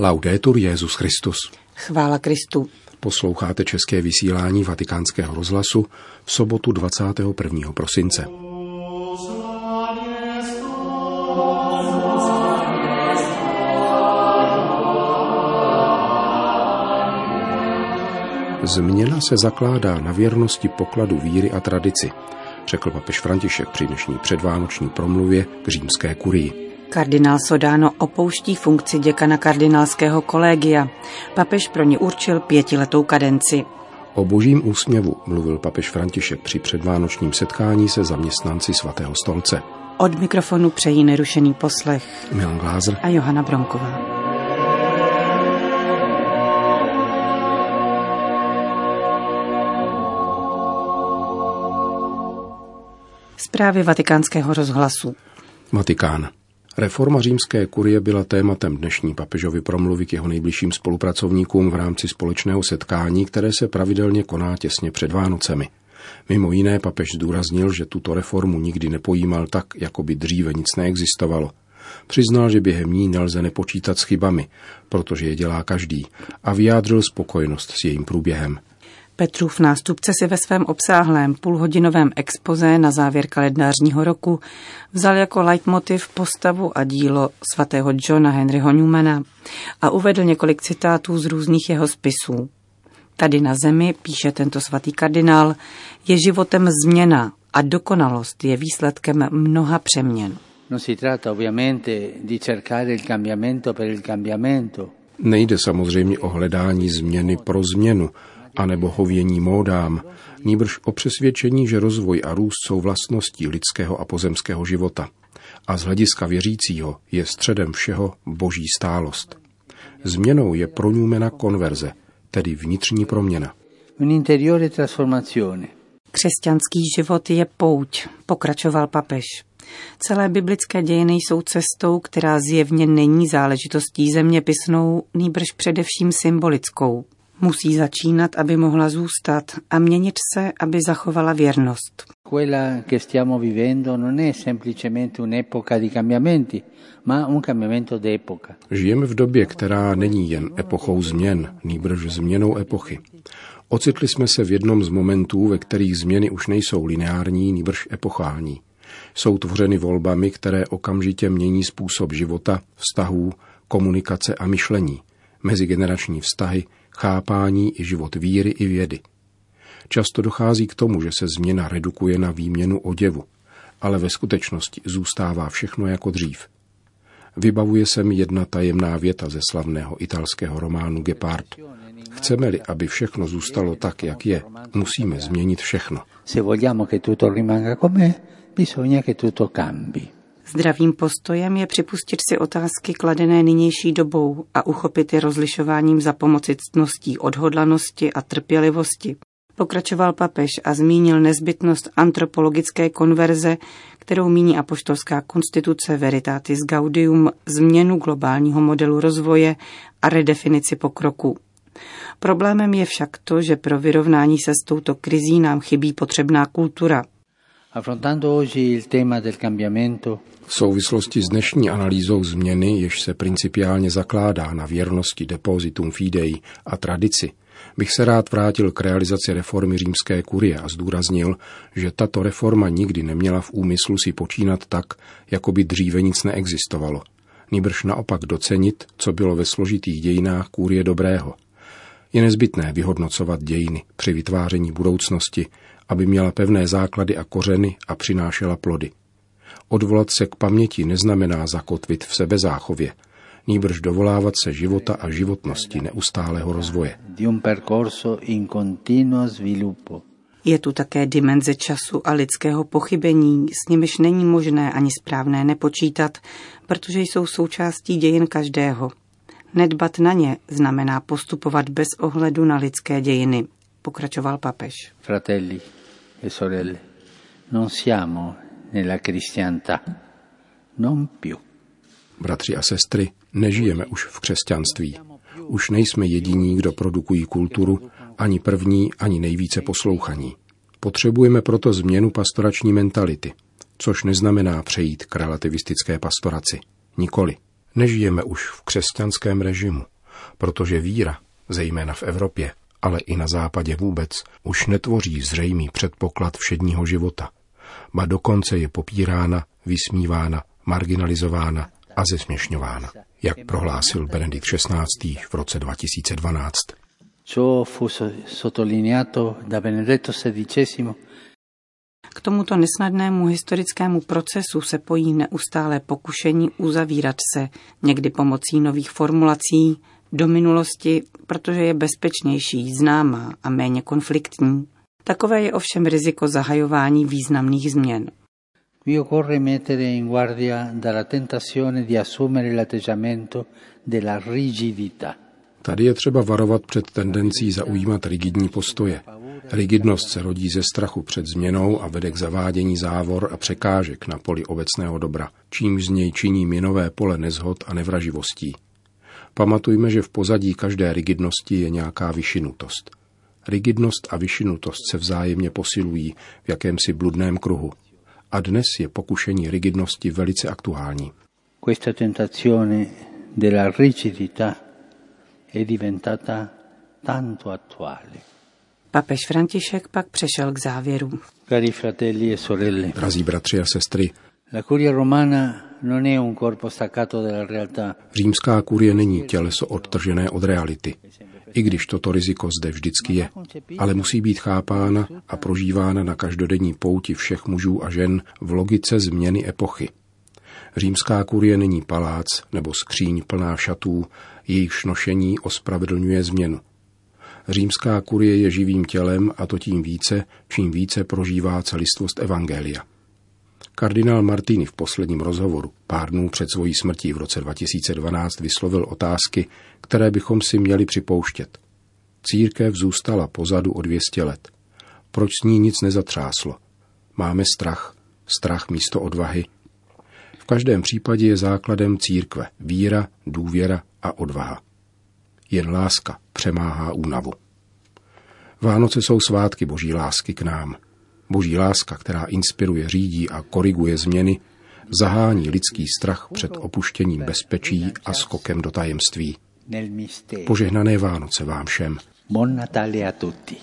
Laudetur Jezus Christus. Chvála Kristu. Posloucháte české vysílání Vatikánského rozhlasu v sobotu 21. prosince. Změna se zakládá na věrnosti pokladu víry a tradici, řekl papež František při dnešní předvánoční promluvě k římské kurii. Kardinál Sodano opouští funkci děkana kardinálského kolegia. Papež pro ně určil pětiletou kadenci. O božím úsměvu mluvil papež František při předvánočním setkání se zaměstnanci svatého stolce. Od mikrofonu přejí nerušený poslech Milan Glázer a Johana Bronková. Zprávy vatikánského rozhlasu. Vatikán. Reforma římské kurie byla tématem dnešní papežovy promluvy k jeho nejbližším spolupracovníkům v rámci společného setkání, které se pravidelně koná těsně před Vánocemi. Mimo jiné papež zdůraznil, že tuto reformu nikdy nepojímal tak, jako by dříve nic neexistovalo. Přiznal, že během ní nelze nepočítat s chybami, protože je dělá každý, a vyjádřil spokojenost s jejím průběhem. Petrův nástupce si ve svém obsáhlém půlhodinovém expoze na závěr kalendářního roku vzal jako leitmotiv postavu a dílo svatého Johna Henryho Newmana a uvedl několik citátů z různých jeho spisů. Tady na zemi, píše tento svatý kardinál, je životem změna a dokonalost je výsledkem mnoha přeměn. Non si tratta ovviamente di cercare il cambiamento per il cambiamento. Nejde samozřejmě o hledání změny pro změnu, anebo hovění módám, nýbrž o přesvědčení, že rozvoj a růst jsou vlastností lidského a pozemského života. A z hlediska věřícího je středem všeho boží stálost. Změnou je proňůmena konverze, tedy vnitřní proměna. Křesťanský život je pouť, pokračoval papež. Celé biblické dějiny jsou cestou, která zjevně není záležitostí zeměpisnou, nýbrž především symbolickou. Musí začínat, aby mohla zůstat a měnit se, aby zachovala věrnost. Quella che stiamo vivendo non è semplicemente un'epoca di cambiamenti, ma un cambiamento d'epoca. Žijeme v době, která není jen epochou změn, nýbrž změnou epochy. Ocitli jsme se v jednom z momentů, ve kterých změny už nejsou lineární, nýbrž epochální. Jsou tvořeny volbami, které okamžitě mění způsob života, vztahů, komunikace a myšlení, mezigenerační vztahy, chápání i život víry i vědy. Často dochází k tomu, že se změna redukuje na výměnu oděvu, ale ve skutečnosti zůstává všechno jako dřív. Vybavuje se mi jedna tajemná věta ze slavného italského románu Gepard. Chceme-li, aby všechno zůstalo tak, jak je, musíme změnit všechno. Se vogliamo che tutto rimanga com'è, bisogna che tutto cambi. Zdravým postojem je připustit si otázky kladené nynější dobou a uchopit je rozlišováním za pomoci ctností odhodlanosti a trpělivosti. Pokračoval papež a zmínil nezbytnost antropologické konverze, kterou míní apoštolská konstituce Veritatis Gaudium, změnu globálního modelu rozvoje a redefinici pokroku. Problémem je však to, že pro vyrovnání se s touto krizí nám chybí potřebná kultura – v souvislosti s dnešní analýzou změny, jež se principiálně zakládá na věrnosti depositum fidei a tradici, bych se rád vrátil k realizaci reformy římské kurie a zdůraznil, že tato reforma nikdy neměla v úmyslu si počínat tak, jako by dříve nic neexistovalo. Nýbrž naopak docenit, co bylo ve složitých dějinách kůrie dobrého. Je nezbytné vyhodnocovat dějiny při vytváření budoucnosti, aby měla pevné základy a kořeny a přinášela plody. Odvolat se k paměti neznamená zakotvit v sebezáchově, nýbrž dovolávat se života a životnosti neustálého rozvoje. Je tu také dimenze času a lidského pochybení, s nimiž není možné ani správné nepočítat, protože jsou součástí dějin každého. Nedbat na ně znamená postupovat bez ohledu na lidské dějiny, pokračoval papež. Fratelli e sorelle, non siamo nella cristianità, non più. Bratři a sestry, nežijeme už v křesťanství. Už nejsme jediní, kdo produkují kulturu, ani první, ani nejvíce poslouchaní. Potřebujeme proto změnu pastorační mentality, což neznamená přejít k relativistické pastoraci. Nikoli. Nežijeme už v křesťanském režimu, protože víra, zejména v Evropě, ale i na západě vůbec, už netvoří zřejmý předpoklad všedního života, ba dokonce je popírána, vysmívána, marginalizována a zesměšňována, jak prohlásil Benedikt XVI. v roce 2012. Ciò fu sottolineato da Benedetto XVI k tomuto nesnadnému historickému procesu se pojí neustále pokušení uzavírat se, někdy pomocí nových formulací, do minulosti, protože je bezpečnější, známá a méně konfliktní. Takové je ovšem riziko zahajování významných změn. Qui occorre mettere in guardia dalla tentazione di assumere l'atteggiamento della rigidità. Tady je třeba varovat před tendencí zaujímat rigidní postoje. Rigidnost se rodí ze strachu před změnou a vede k zavádění závor a překážek na poli obecného dobra, čímž z něj činí minové pole nezhod a nevraživostí. Pamatujme, že v pozadí každé rigidnosti je nějaká vyšinutost. Rigidnost a vyšinutost se vzájemně posilují v jakémsi bludném kruhu. A dnes je pokušení rigidnosti velice aktuální. Questa tentazione della rigidità è diventata tanto attuale. Papež František pak přešel k závěru. Cari fratelli e sorelle. Drazí bratři a sestry. La curia romana Římská kurie není těleso odtržené od reality, i když toto riziko zde vždycky je, ale musí být chápána a prožívána na každodenní pouti všech mužů a žen v logice změny epochy. Římská kurie není palác nebo skříň plná šatů, jejichž nošení ospravedlňuje změnu. Římská kurie je živým tělem a to tím více, čím více prožívá celistvost Evangelia. Kardinál Martini v posledním rozhovoru pár dnů před svojí smrtí v roce 2012 vyslovil otázky, které bychom si měli připouštět. Církev zůstala pozadu o 200 let. Proč s ní nic nezatřáslo? Máme strach, strach místo odvahy. V každém případě je základem církve víra, důvěra a odvaha. Jen láska přemáhá únavu. Vánoce jsou svátky boží lásky k nám. Boží láska, která inspiruje, řídí a koriguje změny, zahání lidský strach před opuštěním bezpečí a skokem do tajemství. Požehnané Vánoce vám všem. Buon Natale a tutti.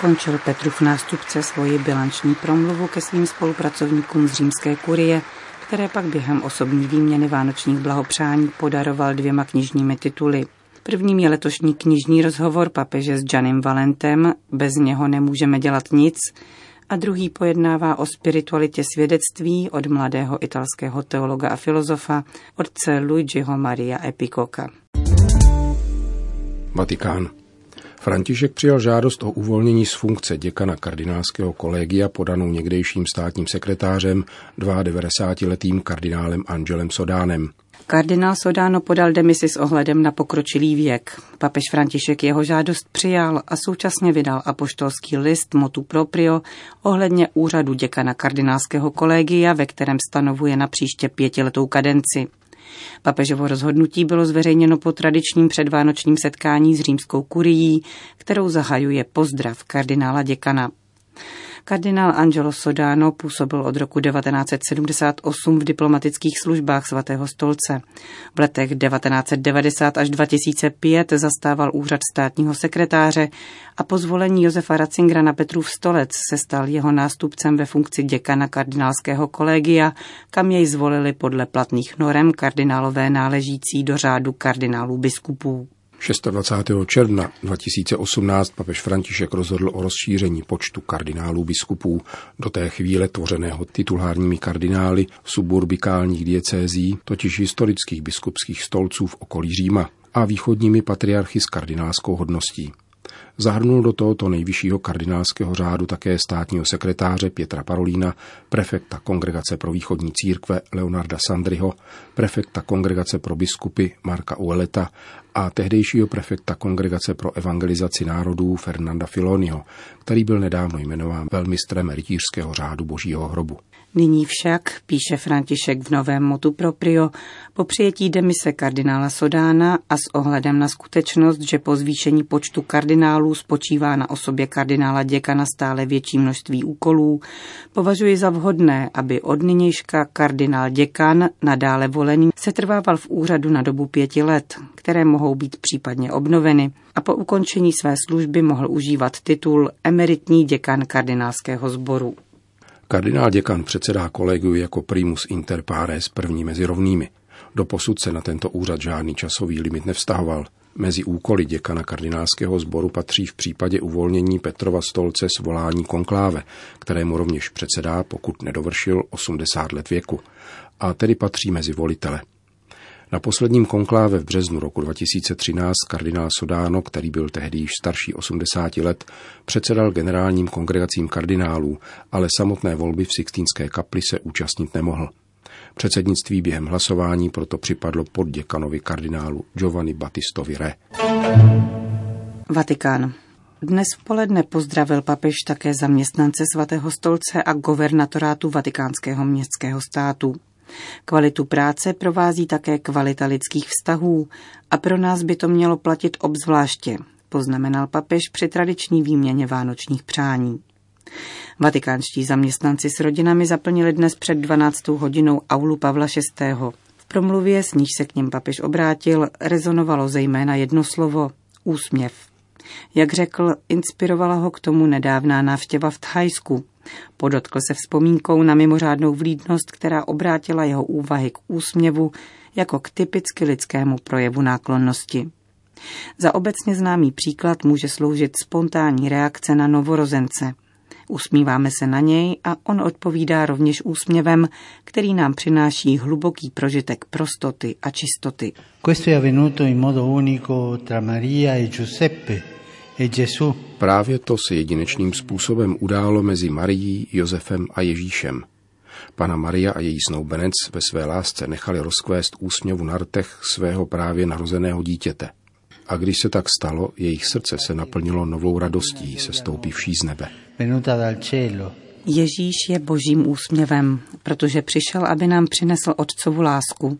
Končil Petrův nástupce svoji bilanční promluvu ke svým spolupracovníkům z římské kurie – které pak během osobní výměny vánočních blahopřání podaroval dvěma knižními tituly. Prvním je letošní knižní rozhovor papeže s Janem Valentem, bez něho nemůžeme dělat nic, a druhý pojednává o spiritualitě svědectví od mladého italského teologa a filozofa, otce Luigiho Maria Epicoca. Vatikán. František přijal žádost o uvolnění z funkce děkana kardinálského kolegia podanou někdejším státním sekretářem 92-letým kardinálem Angelem Sodánem. Kardinál Sodáno podal demisi s ohledem na pokročilý věk. Papež František jeho žádost přijal a současně vydal apoštolský list motu proprio ohledně úřadu děkana kardinálského kolegia, ve kterém stanovuje na příště pětiletou kadenci. Papežovo rozhodnutí bylo zveřejněno po tradičním předvánočním setkání s římskou kurií, kterou zahajuje pozdrav kardinála děkana. Kardinál Angelo Sodano působil od roku 1978 v diplomatických službách svatého stolce. V letech 1990 až 2005 zastával úřad státního sekretáře a po zvolení Josefa Ratzingera na Petrův stolec se stal jeho nástupcem ve funkci děkana kardinálského kolegia, kam jej zvolili podle platných norem kardinálové náležící do řádu kardinálů biskupů. 26. června 2018 papež František rozhodl o rozšíření počtu kardinálů biskupů do té chvíle tvořeného titulárními kardinály suburbikálních diecézí, totiž historických biskupských stolců v okolí Říma a východními patriarchy s kardinálskou hodností. Zahrnul do tohoto nejvyššího kardinálského řádu také státního sekretáře Pětra Parolína, prefekta Kongregace pro východní církve Leonarda Sandriho, prefekta Kongregace pro biskupy Marka Ueleta a tehdejšího prefekta Kongregace pro evangelizaci národů Fernanda Filoniho, který byl nedávno jmenován velmistrem rytířského řádu Božího hrobu. Nyní však, píše František v novém motu proprio, po přijetí demise kardinála Sodána a s ohledem na skutečnost, že po zvýšení počtu kardinálů spočívá na osobě kardinála děkana stále větší množství úkolů, považuji za vhodné, aby od nynějška kardinál děkan, nadále volený, se trvával v úřadu na dobu pěti let, které mohou být případně obnoveny, a po ukončení své služby mohl užívat titul emeritní děkan kardinálského sboru. Kardinál děkan předsedá kolegiu jako primus inter pares první mezi rovnými. Doposud se na tento úřad žádný časový limit nevztahoval. Mezi úkoly děkana kardinálského sboru patří v případě uvolnění Petrova stolce svolání konkláve, kterému rovněž předsedá, pokud nedovršil 80 let věku, a tedy patří mezi volitele. Na posledním konkláve v březnu roku 2013 kardinál Sodáno, který byl tehdy již starší 80 let, předsedal generálním kongregacím kardinálů, ale samotné volby v Sixtínské kapli se účastnit nemohl. Předsednictví během hlasování proto připadlo pod děkanovi kardinálu Giovanni Battistovi Re. Vatikán. Dnes v poledne pozdravil papež také zaměstnance svatého stolce a governatorátu vatikánského městského státu. Kvalitu práce provází také kvalita lidských vztahů a pro nás by to mělo platit obzvláště, poznamenal papež při tradiční výměně vánočních přání. Vatikánští zaměstnanci s rodinami zaplnili dnes před 12. hodinou aulu Pavla VI. V promluvě, s níž se k něm papež obrátil, rezonovalo zejména jedno slovo – úsměv. Jak řekl, inspirovala ho k tomu nedávná návštěva v Thajsku, Podotkl se vzpomínkou na mimořádnou vlídnost, která obrátila jeho úvahy k úsměvu jako k typicky lidskému projevu náklonnosti. Za obecně známý příklad může sloužit spontánní reakce na novorozence. Usmíváme se na něj a on odpovídá rovněž úsměvem, který nám přináší hluboký prožitek prostoty a čistoty. Questo è avvenuto in modo unico tra Maria e Giuseppe, Právě to se jedinečným způsobem událo mezi Marií, Josefem a Ježíšem. Pana Maria a její snoubenec ve své lásce nechali rozkvést úsměvu na rtech svého právě narozeného dítěte. A když se tak stalo, jejich srdce se naplnilo novou radostí, se stoupivší z nebe. Ježíš je božím úsměvem, protože přišel, aby nám přinesl otcovu lásku.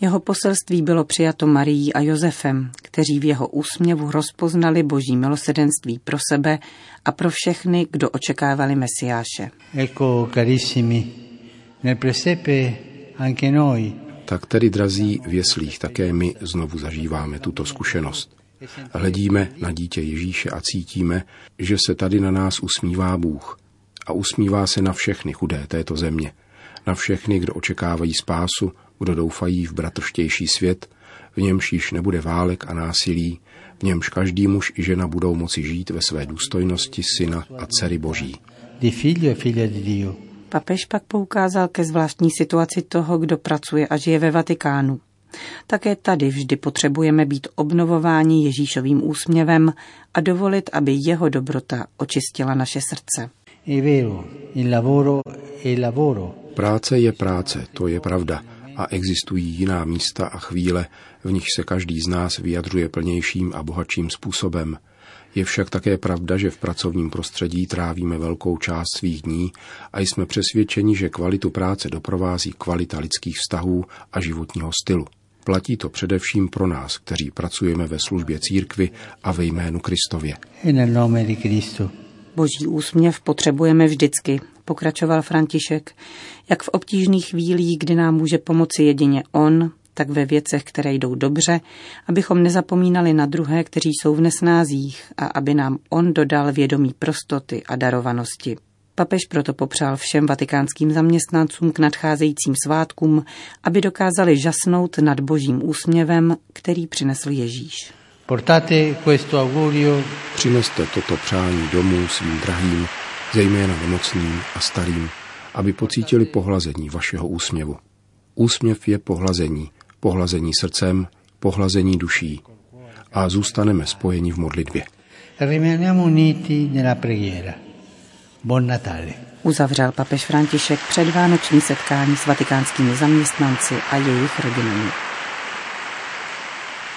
Jeho poselství bylo přijato Marií a Josefem, kteří v jeho úsměvu rozpoznali boží milosedenství pro sebe a pro všechny, kdo očekávali Mesiáše. Ecco, carissimi, nel presepe anche noi tak tedy, drazí, v jeslích také my znovu zažíváme tuto zkušenost. Hledíme na dítě Ježíše a cítíme, že se tady na nás usmívá Bůh – a usmívá se na všechny chudé této země, na všechny, kdo očekávají spásu, kdo doufají v bratrštější svět, v němž již nebude válek a násilí, v němž každý muž i žena budou moci žít ve své důstojnosti syna a dcery Boží. E Papež pak poukázal ke zvláštní situaci toho, kdo pracuje a žije ve Vatikánu. Také tady vždy potřebujeme být obnovováni Ježíšovým úsměvem a dovolit, aby jeho dobrota očistila naše srdce. Práce je práce, to je pravda. A existují jiná místa a chvíle, v nich se každý z nás vyjadřuje plnějším a bohatším způsobem. Je však také pravda, že v pracovním prostředí trávíme velkou část svých dní a jsme přesvědčeni, že kvalitu práce doprovází kvalita lidských vztahů a životního stylu. Platí to především pro nás, kteří pracujeme ve službě církvy a ve jménu Kristově. Boží úsměv potřebujeme vždycky, pokračoval František, jak v obtížných chvílích, kdy nám může pomoci jedině On, tak ve věcech, které jdou dobře, abychom nezapomínali na druhé, kteří jsou v nesnázích a aby nám On dodal vědomí prostoty a darovanosti. Papež proto popřál všem vatikánským zaměstnancům k nadcházejícím svátkům, aby dokázali žasnout nad božím úsměvem, který přinesl Ježíš. Portate questo augurio. Přineste toto přání domů svým drahým, zejména nemocným a starým, aby pocítili pohlazení vašeho úsměvu. Úsměv je pohlazení, pohlazení srdcem, pohlazení duší. A zůstaneme spojeni v modlitbě. Rimaniamo uniti nella preghiera. Buon Natale. Uzavřel papež František předvánoční setkání s vatikánskými zaměstnanci a jejich rodinami.